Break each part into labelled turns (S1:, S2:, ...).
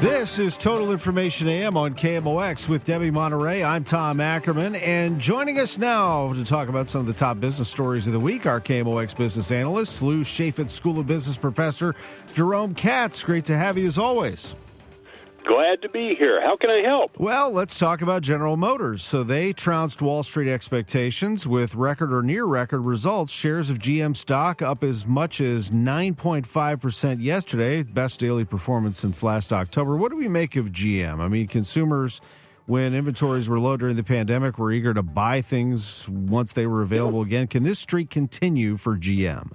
S1: This is Total Information AM on KMOX with Debbie Monterrey. I'm Tom Ackerman, and joining us now to talk about some of the top business stories of the week, our KMOX business analyst, Lou Chaifetz School of Business professor Jerome Katz. Great to have you as always.
S2: Glad to be here. How can I help?
S1: Well, let's talk about General Motors. So they trounced Wall Street expectations with record or near record results. Shares of GM stock up as much as 9.5% yesterday, best daily performance since last October. What do we make of GM? I mean, consumers, when inventories were low during the pandemic, were eager to buy things once they were available again. Can this streak continue for GM?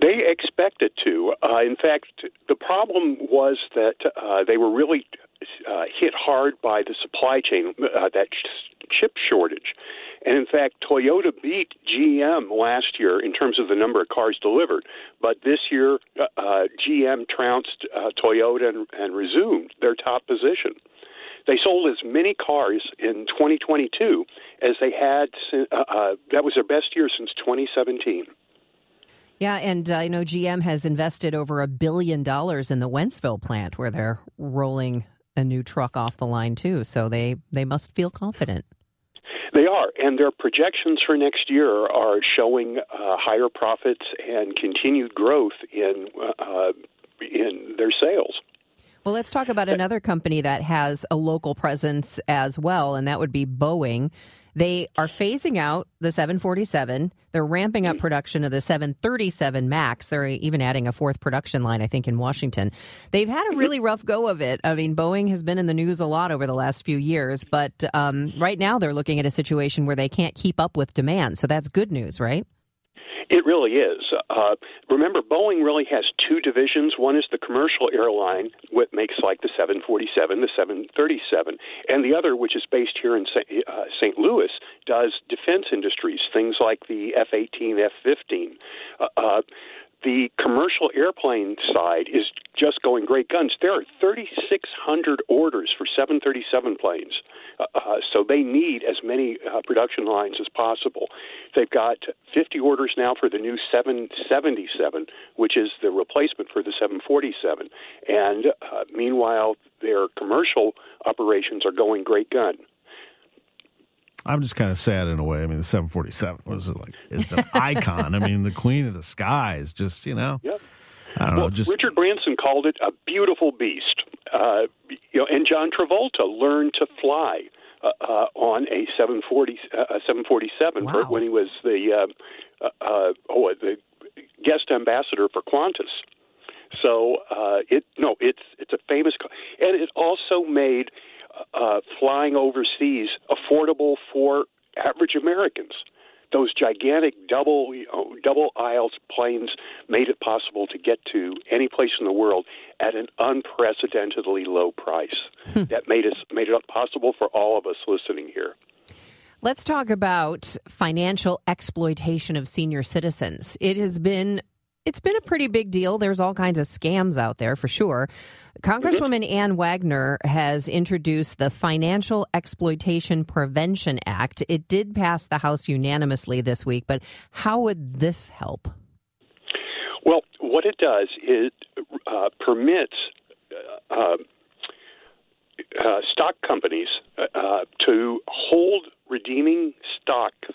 S2: They expected to. Uh, in fact, the problem was that uh, they were really uh, hit hard by the supply chain, uh, that ch- chip shortage. And in fact, Toyota beat GM last year in terms of the number of cars delivered. But this year, uh, uh, GM trounced Toyota and, and resumed their top position. They sold as many cars in 2022 as they had. Uh, that was their best year since 2017.
S3: Yeah, and uh, I know GM has invested over a billion dollars in the Wentzville plant where they're rolling a new truck off the line too. So they they must feel confident.
S2: They are, and their projections for next year are showing uh, higher profits and continued growth in uh, in their sales.
S3: Well, let's talk about another company that has a local presence as well, and that would be Boeing. They are phasing out the 747. They're ramping up production of the 737 MAX. They're even adding a fourth production line, I think, in Washington. They've had a really rough go of it. I mean, Boeing has been in the news a lot over the last few years, but um, right now they're looking at a situation where they can't keep up with demand. So that's good news, right?
S2: It really is. Uh, remember, Boeing really has two divisions. One is the commercial airline, what makes like the 747, the 737, and the other, which is based here in St. Uh. Louis, does defense industries, things like the F-18, F-15. Uh, uh, the commercial airplane side is just going great guns. There are 3,600 orders for 737 planes, uh, so they need as many uh, production lines as possible. They've got 50 orders now for the new 777, which is the replacement for the 747. And uh, meanwhile, their commercial operations are going great gun.
S1: I'm just kind of sad in a way. I mean, the 747 was like it's an icon. I mean, the queen of the skies. Just you know,
S2: Yep.
S1: I don't
S2: well,
S1: know. Just
S2: Richard Branson called it a beautiful beast. Uh, you know, and John Travolta learned to fly uh, uh, on a 740, uh, a 747 for-
S3: Wow.
S2: when he was the uh, uh, oh the guest ambassador for Qantas. So uh, it no, it's it's a famous, car. and it also made uh, flying overseas affordable for average Americans. Those gigantic double you know, double aisles planes made it possible to get to any place in the world at an unprecedentedly low price. Hmm. that made us made it possible for all of us listening here.
S3: Let's talk about financial exploitation of senior citizens. It has been it's been a pretty big deal. There's all kinds of scams out there for sure. Congresswoman Ann Wagner has introduced the Financial Exploitation Prevention Act. It did pass the House unanimously this week, but how would this help?
S2: Well, what it does is uh, permits uh, uh, uh, stock companies uh, uh, to hold redeeming stocks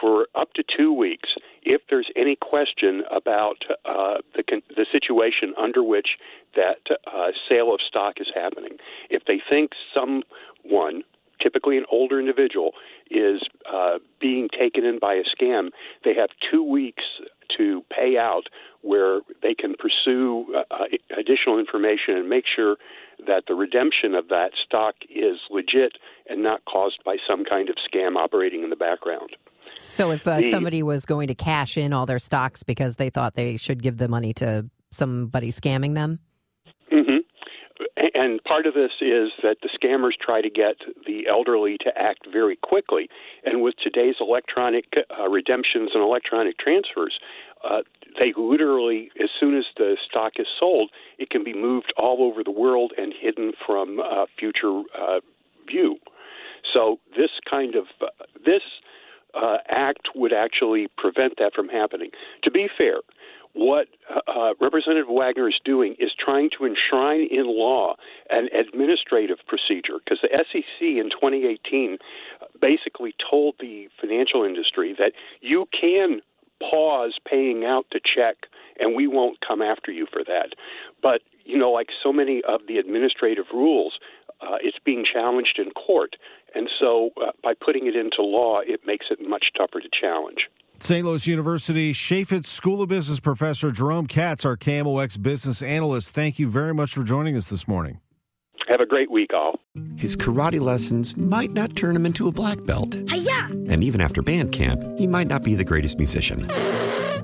S2: for up to two weeks if there's any question about uh, the the situation under which that uh, sale of stock is happening. If they think someone, typically an older individual, is uh, being taken in by a scam, they have two weeks to pay out where they can pursue uh, additional information and make sure that the redemption of that stock is legit and not caused by some kind of scam operating in the background.
S3: So if uh,
S2: The-
S3: somebody was going to cash in all their stocks because they thought they should give the money to somebody scamming them?
S2: hmm And part of this is that the scammers try to get the elderly to act very quickly. And with today's electronic uh, redemptions and electronic transfers, uh, they literally, as soon as the stock is sold, it can be moved all over the world and hidden from uh, future uh, view. So this kind of uh, this uh, act would actually prevent that from happening. To be fair, what uh, Representative Wagner is doing is trying to enshrine in law an administrative procedure because the SEC in 2018 basically told the financial industry that you can pause paying out the check and we won't come after you for that. But, you know, like so many of the administrative rules, uh, it's being challenged in court. And so uh, by putting it into law, it makes it much tougher to challenge.
S1: St. Louis University Chaifetz School of Business professor Jerome Katz, our KMOX business analyst. Thank you very much for joining us this morning.
S2: Have a great week, all.
S4: His karate lessons might not turn him into a black belt.
S5: Hi-ya!
S4: And even after band camp, he might not be the greatest musician.